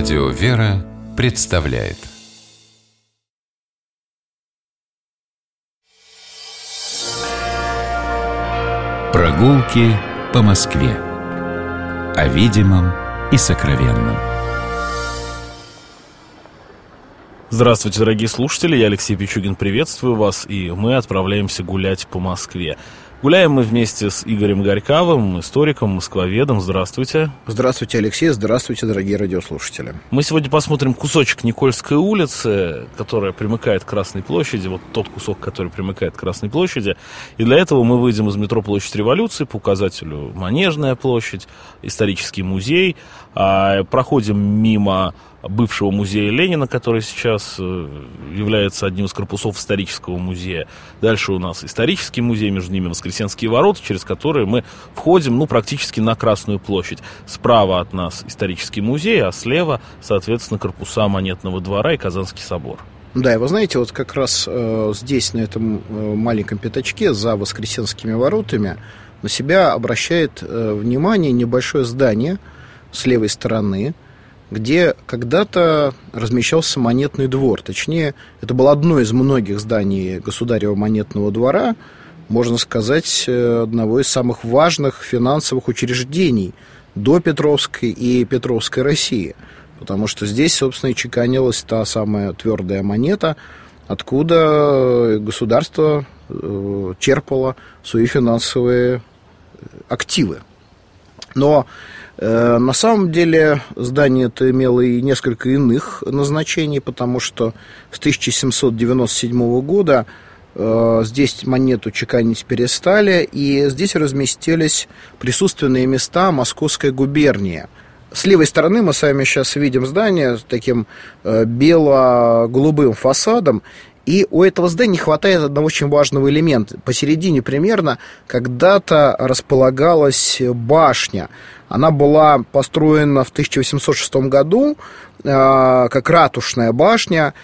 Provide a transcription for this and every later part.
Радио «Вера» представляет. Прогулки по Москве. О видимом и сокровенном. Здравствуйте, дорогие слушатели, я Алексей Пичугин, приветствую вас, и мы отправляемся гулять по Москве. Гуляем мы вместе с Игорем Горьковым, историком, москвоведом. Здравствуйте. Здравствуйте, Алексей. Здравствуйте, дорогие радиослушатели. Мы сегодня посмотрим кусочек Никольской улицы, которая примыкает к Красной площади, вот тот кусок, который примыкает к Красной площади. И для этого мы выйдем из метро Площадь Революции по указателю Манежная площадь, исторический музей, а проходим мимо бывшего музея Ленина, который сейчас э, является одним из корпусов исторического музея. Дальше у нас исторический музей, между ними Воскресенские ворота, через которые мы входим, ну, практически на Красную площадь. Справа от нас исторический музей, а слева, соответственно, корпуса Монетного двора и Казанский собор. Да, и вы знаете, вот как раз э, здесь, на этом э, маленьком пятачке, за Воскресенскими воротами, на себя обращает э, внимание небольшое здание с левой стороны – где когда-то размещался монетный двор. Точнее, это было одно из многих зданий государева монетного двора, можно сказать, э, одного из самых важных финансовых учреждений до Петровской и Петровской России. Потому что здесь, собственно, и чеканилась та самая твердая монета, откуда государство э, черпало свои финансовые активы. Но Э, на самом деле здание это имело и несколько иных назначений, потому что с 1797 года э, здесь монету чеканить перестали, и здесь разместились присутственные места Московской губернии. С левой стороны мы с вами сейчас видим здание с таким э, бело-голубым фасадом, и у этого здания не хватает одного очень важного элемента. Посередине примерно когда-то располагалась башня. Она была построена в 1806 году э, как ратушная башня,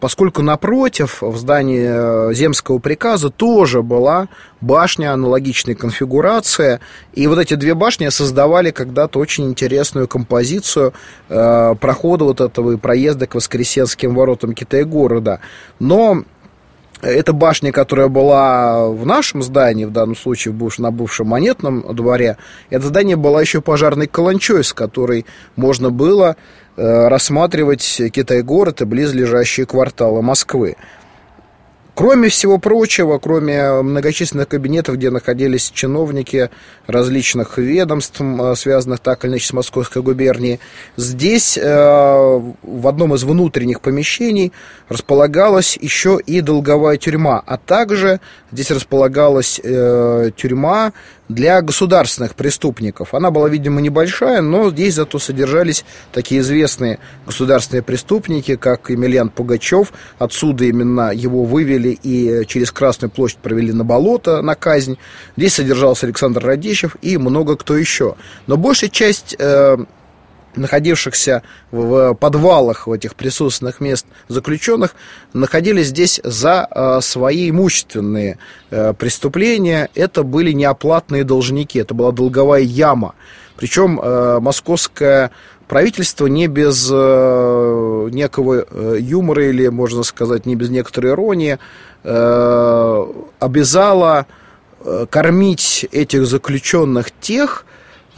поскольку напротив в здании э, земского приказа тоже была башня аналогичной конфигурации. И вот эти две башни создавали когда-то очень интересную композицию прохода вот этого и проезда к Воскресенским воротам Китай-города. Но эта башня, которая была в нашем здании, в данном случае на бывшем монетном дворе, это здание было еще пожарной каланчой, с которой можно было э, рассматривать Китай-город и близлежащие кварталы Москвы. Кроме всего прочего, кроме многочисленных кабинетов, где находились чиновники различных ведомств, связанных так или иначе с Московской губернией, здесь э, в одном из внутренних помещений располагалась еще и долговая тюрьма, а также здесь располагалась э, тюрьма для государственных преступников. Она была, видимо, небольшая, но здесь зато содержались такие известные государственные преступники, как Емельян Пугачев. Отсюда именно его вывели и через Красную площадь провели на болото, на казнь. Здесь содержался Александр Радищев и много кто еще. Но большая часть э, находившихся в подвалах в этих присутственных мест заключенных, находились здесь за э, свои имущественные э, преступления. Это были неоплатные должники, это была долговая яма. Причем э, московское правительство не без некого юмора или, можно сказать, не без некоторой иронии обязало кормить этих заключенных тех,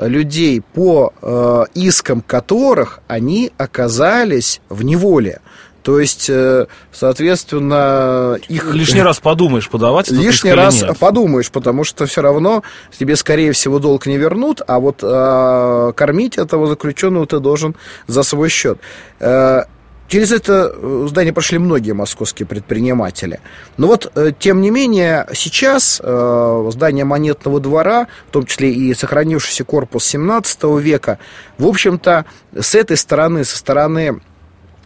людей, по э, искам которых они оказались в неволе. То есть, э, соответственно, их... Лишний раз подумаешь, подавать это Лишний раз нет. подумаешь, потому что все равно тебе, скорее всего, долг не вернут, а вот э, кормить этого заключенного ты должен за свой счет. Э, Через это э, здание прошли многие московские предприниматели. Но вот, э, тем не менее, сейчас э, здание монетного двора, в том числе и сохранившийся корпус 17 века, в общем-то, с этой стороны, со стороны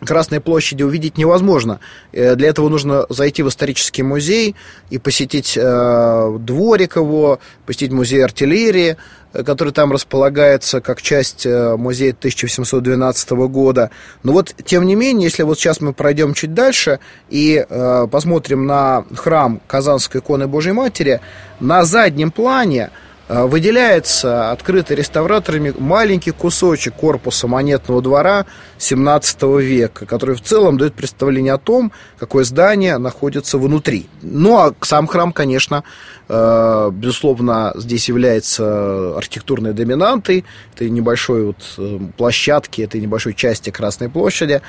Красной площади увидеть невозможно. Для этого нужно зайти в исторический музей и посетить э, дворик его, посетить музей артиллерии, который там располагается как часть э, музея 1712 года. Но вот, тем не менее, если вот сейчас мы пройдем чуть дальше и э, посмотрим на храм Казанской иконы Божьей Матери, на заднем плане Э, выделяется открытый реставраторами маленький кусочек корпуса монетного двора 17 века, который в целом дает представление о том, какое здание находится внутри. Ну, а сам храм, конечно, э, безусловно, здесь является архитектурной доминантой этой небольшой вот э, площадки, этой небольшой части Красной площади.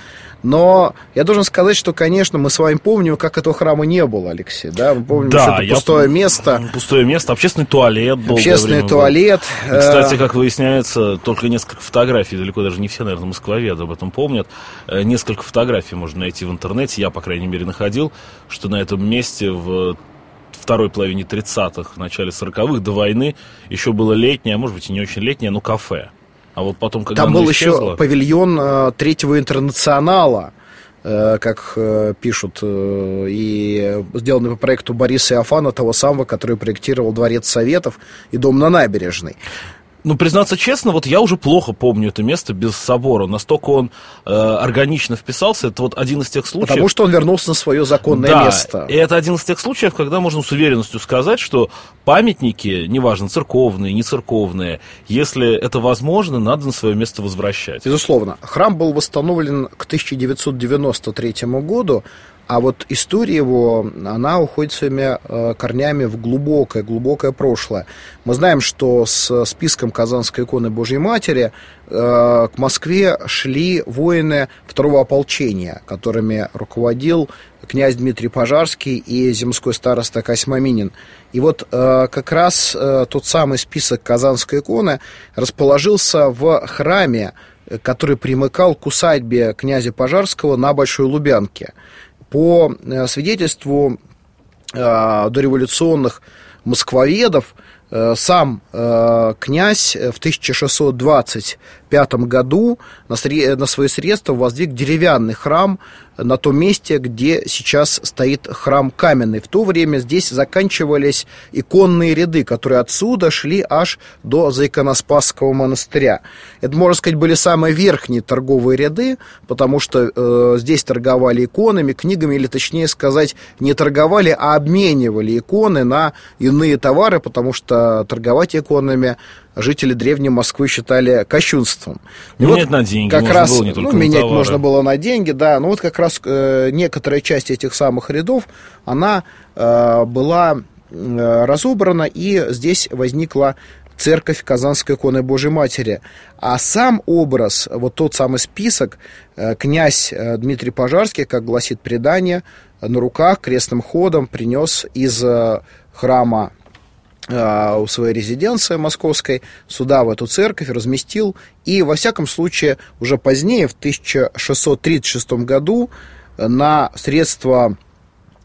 Но я должен сказать, что, конечно, мы с вами помним, как этого храма не было, Алексей. Да, мы помним, да, что это пустое я... место. Пустое место, общественный туалет был общественный туалет. И, кстати, э, как выясняется, только несколько фотографий, далеко даже не все, наверное, москвоведы об этом помнят. Э, несколько фотографий можно найти в интернете, я, по крайней мере, находил, что на этом месте в второй половине 30-х, начале 40-х, до войны, еще было летнее, а может быть и не очень летнее, но кафе. А вот потом, когда Там был исчезло... еще павильон э, третьего интернационала, как э, пишут, э, и сделаны по проекту Бориса Иофана, того самого, который проектировал Дворец Советов и Дом на набережной. Ну, признаться честно, вот я уже плохо помню это место без собора. Настолько он э, органично вписался. Это вот один из тех случаев... Потому что он вернулся на свое законное да, место. и это один из тех случаев, когда можно с уверенностью сказать, что памятники, неважно, церковные, не церковные, если это возможно, надо на свое место возвращать. Безусловно. Храм был восстановлен к 1993 году, а вот история его, она уходит своими э, корнями в глубокое, глубокое прошлое. Мы знаем, что с списком Казанской иконы Божьей Матери э, к Москве шли воины второго ополчения, которыми руководил князь Дмитрий Пожарский и земской староста Косьмаминин. И вот э, как раз тот самый список Казанской иконы расположился в храме, который примыкал к усадьбе князя Пожарского на Большой Лубянке по э, свидетельству э, дореволюционных москвоведов, э, сам князь в 1625 году на, на свои средства воздвиг деревянный храм на том месте, где сейчас стоит храм каменный. В то время здесь заканчивались иконные ряды, которые отсюда шли аж до Заиконоспасского монастыря. Это, можно сказать, были самые верхние торговые ряды, потому что э, здесь торговали иконами, книгами, или точнее сказать, не торговали, а обменивали иконы на иные товары, потому что торговать иконами жители древней Москвы считали кощунством. И менять вот на деньги как раз, было не только ну, менять товары. можно было на деньги, да, но вот как раз э, некоторая часть этих самых рядов, она э, была э, разобрана, и здесь возникла церковь Казанской иконы Божьей Матери. А сам образ, вот тот самый список, э, князь э, Дмитрий Пожарский, как гласит предание, на руках крестным ходом принес из э, храма у своей резиденции московской, сюда, в эту церковь, разместил. И, во всяком случае, уже позднее, в 1636 году, на средства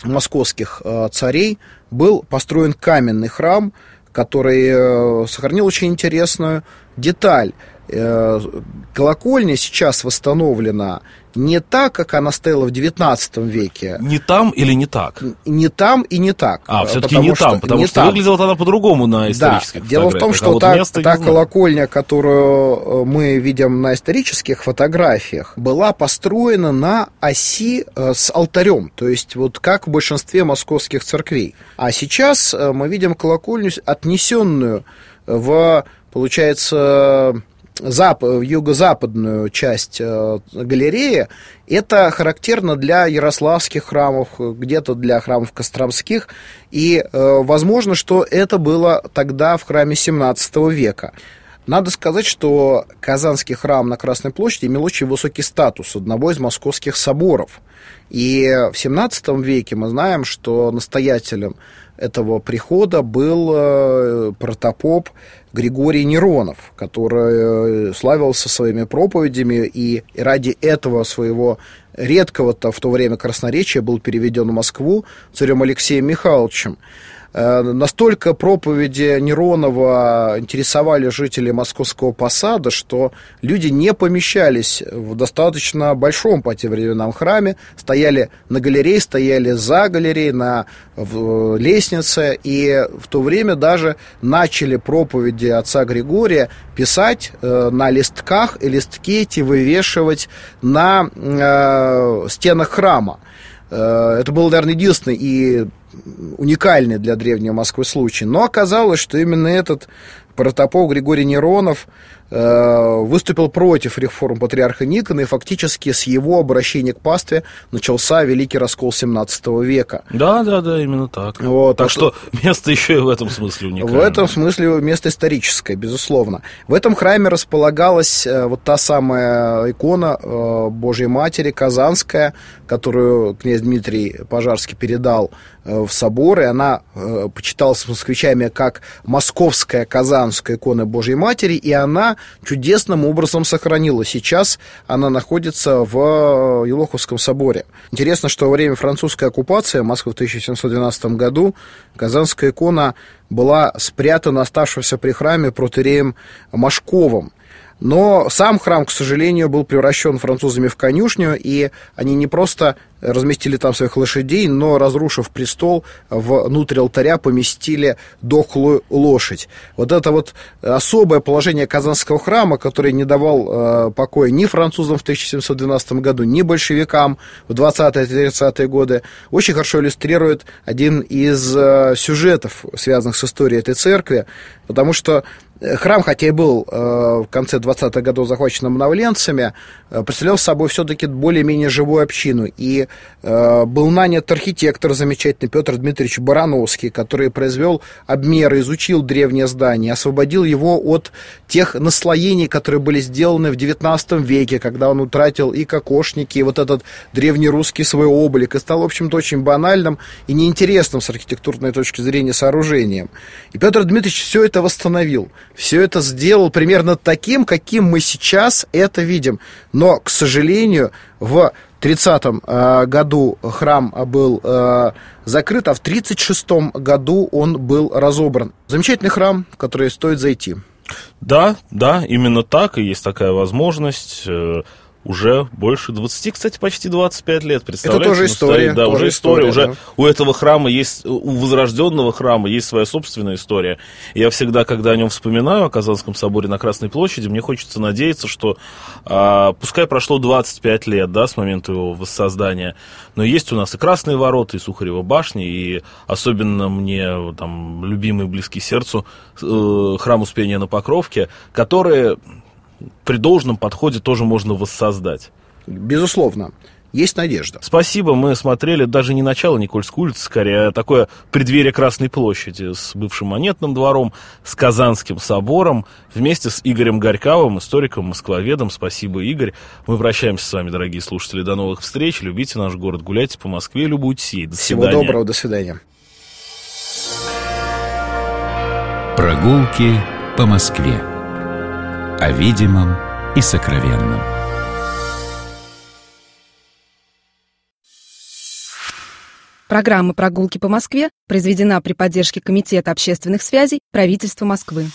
московских а, царей был построен каменный храм, который э, сохранил очень интересную деталь. Э, колокольня сейчас восстановлена не так, как она стояла в 19 веке. Не там или не так? Не там и не так. А, все-таки не там, потому не что там. выглядела она по-другому на исторических да. Дело в том, что а вот та, та колокольня, которую э, мы видим на исторических фотографиях, была построена на оси э, с алтарем, то есть вот как в большинстве московских церквей. А сейчас мы видим колокольню, отнесенную в, получается, зап, юго-западную часть э, галереи, это характерно для ярославских храмов, где-то для храмов костромских, и э, возможно, что это было тогда в храме 17 века. Надо сказать, что Казанский храм на Красной площади имел очень высокий статус одного из московских соборов. И в 17 веке мы знаем, что настоятелем этого прихода был э, протопоп Григорий Неронов, который э, славился своими проповедями, и ради этого своего редкого-то в то время красноречия был переведен в Москву царем Алексеем Михайловичем. Э, настолько проповеди Неронова интересовали жителей Московского посада, что люди не помещались в достаточно большом по тем временам храме, стояли на галерее, стояли за галереей, на лестнице, и в то время даже начали проповеди отца Григория писать э, на листках, и листки эти вывешивать на э, стенах храма. Э, это был, наверное, единственный и уникальный для древней Москвы случай. Но оказалось, что именно этот протопоп Григорий Неронов Э, выступил против реформ патриарха Никона, и фактически с его обращения к пастве начался великий раскол 17 века. Да, да, да, именно так. Вот, так что место еще и в этом смысле уникальное. В этом смысле место историческое, безусловно. В этом храме располагалась э, вот та самая икона э, Божьей Матери Казанская, которую князь Дмитрий Пожарский передал в собор, и она почиталась москвичами как московская казанская икона Божьей Матери, и она чудесным образом сохранила. Сейчас она находится в Елоховском соборе. Интересно, что во время французской оккупации Москвы в 1712 году Казанская икона была спрятана оставшимся при храме протереем Машковым. Но сам храм, к сожалению, был превращен французами в конюшню, и они не просто разместили там своих лошадей, но, разрушив престол, внутрь алтаря поместили дохлую лошадь. Вот это вот особое положение Казанского храма, который не давал э, покоя ни французам в 1712 году, ни большевикам в 20-30-е годы, очень хорошо иллюстрирует один из э, сюжетов, связанных с историей этой церкви, потому что Храм, хотя и был э, в конце 20-х годов захвачен обновленцами, э, представлял собой все-таки более-менее живую общину. И э, был нанят архитектор замечательный Петр Дмитриевич Барановский, который произвел обмеры, изучил древнее здание, освободил его от тех наслоений, которые были сделаны в 19 веке, когда он утратил и кокошники, и вот этот древний русский свой облик, и стал, в общем-то, очень банальным и неинтересным с архитектурной точки зрения сооружением. И Петр Дмитриевич все это восстановил все это сделал примерно таким, каким мы сейчас это видим. Но, к сожалению, в 30-м э, году храм был э, закрыт, а в 36-м году он был разобран. Замечательный храм, в который стоит зайти. Да, да, именно так, и есть такая возможность. Уже больше 20, кстати, почти 25 лет, представляете? Это тоже история. Стоит, да, тоже уже история. история уже у этого храма есть, у возрожденного храма есть своя собственная история. Я всегда, когда о нем вспоминаю, о Казанском соборе на Красной площади, мне хочется надеяться, что а, пускай прошло 25 лет, да, с момента его воссоздания, но есть у нас и Красные ворота, и Сухарева башня, и особенно мне там любимый, близкий сердцу э, храм Успения на Покровке, которые при должном подходе тоже можно воссоздать. Безусловно. Есть надежда. Спасибо, мы смотрели даже не начало Никольской улицы, скорее, а такое преддверие Красной площади с бывшим монетным двором, с Казанским собором, вместе с Игорем Горьковым, историком, москвоведом. Спасибо, Игорь. Мы прощаемся с вами, дорогие слушатели. До новых встреч. Любите наш город, гуляйте по Москве, любуйтесь ей. До Всего свидания. доброго, до свидания. Прогулки по Москве о видимом и сокровенном. Программа «Прогулки по Москве» произведена при поддержке Комитета общественных связей правительства Москвы.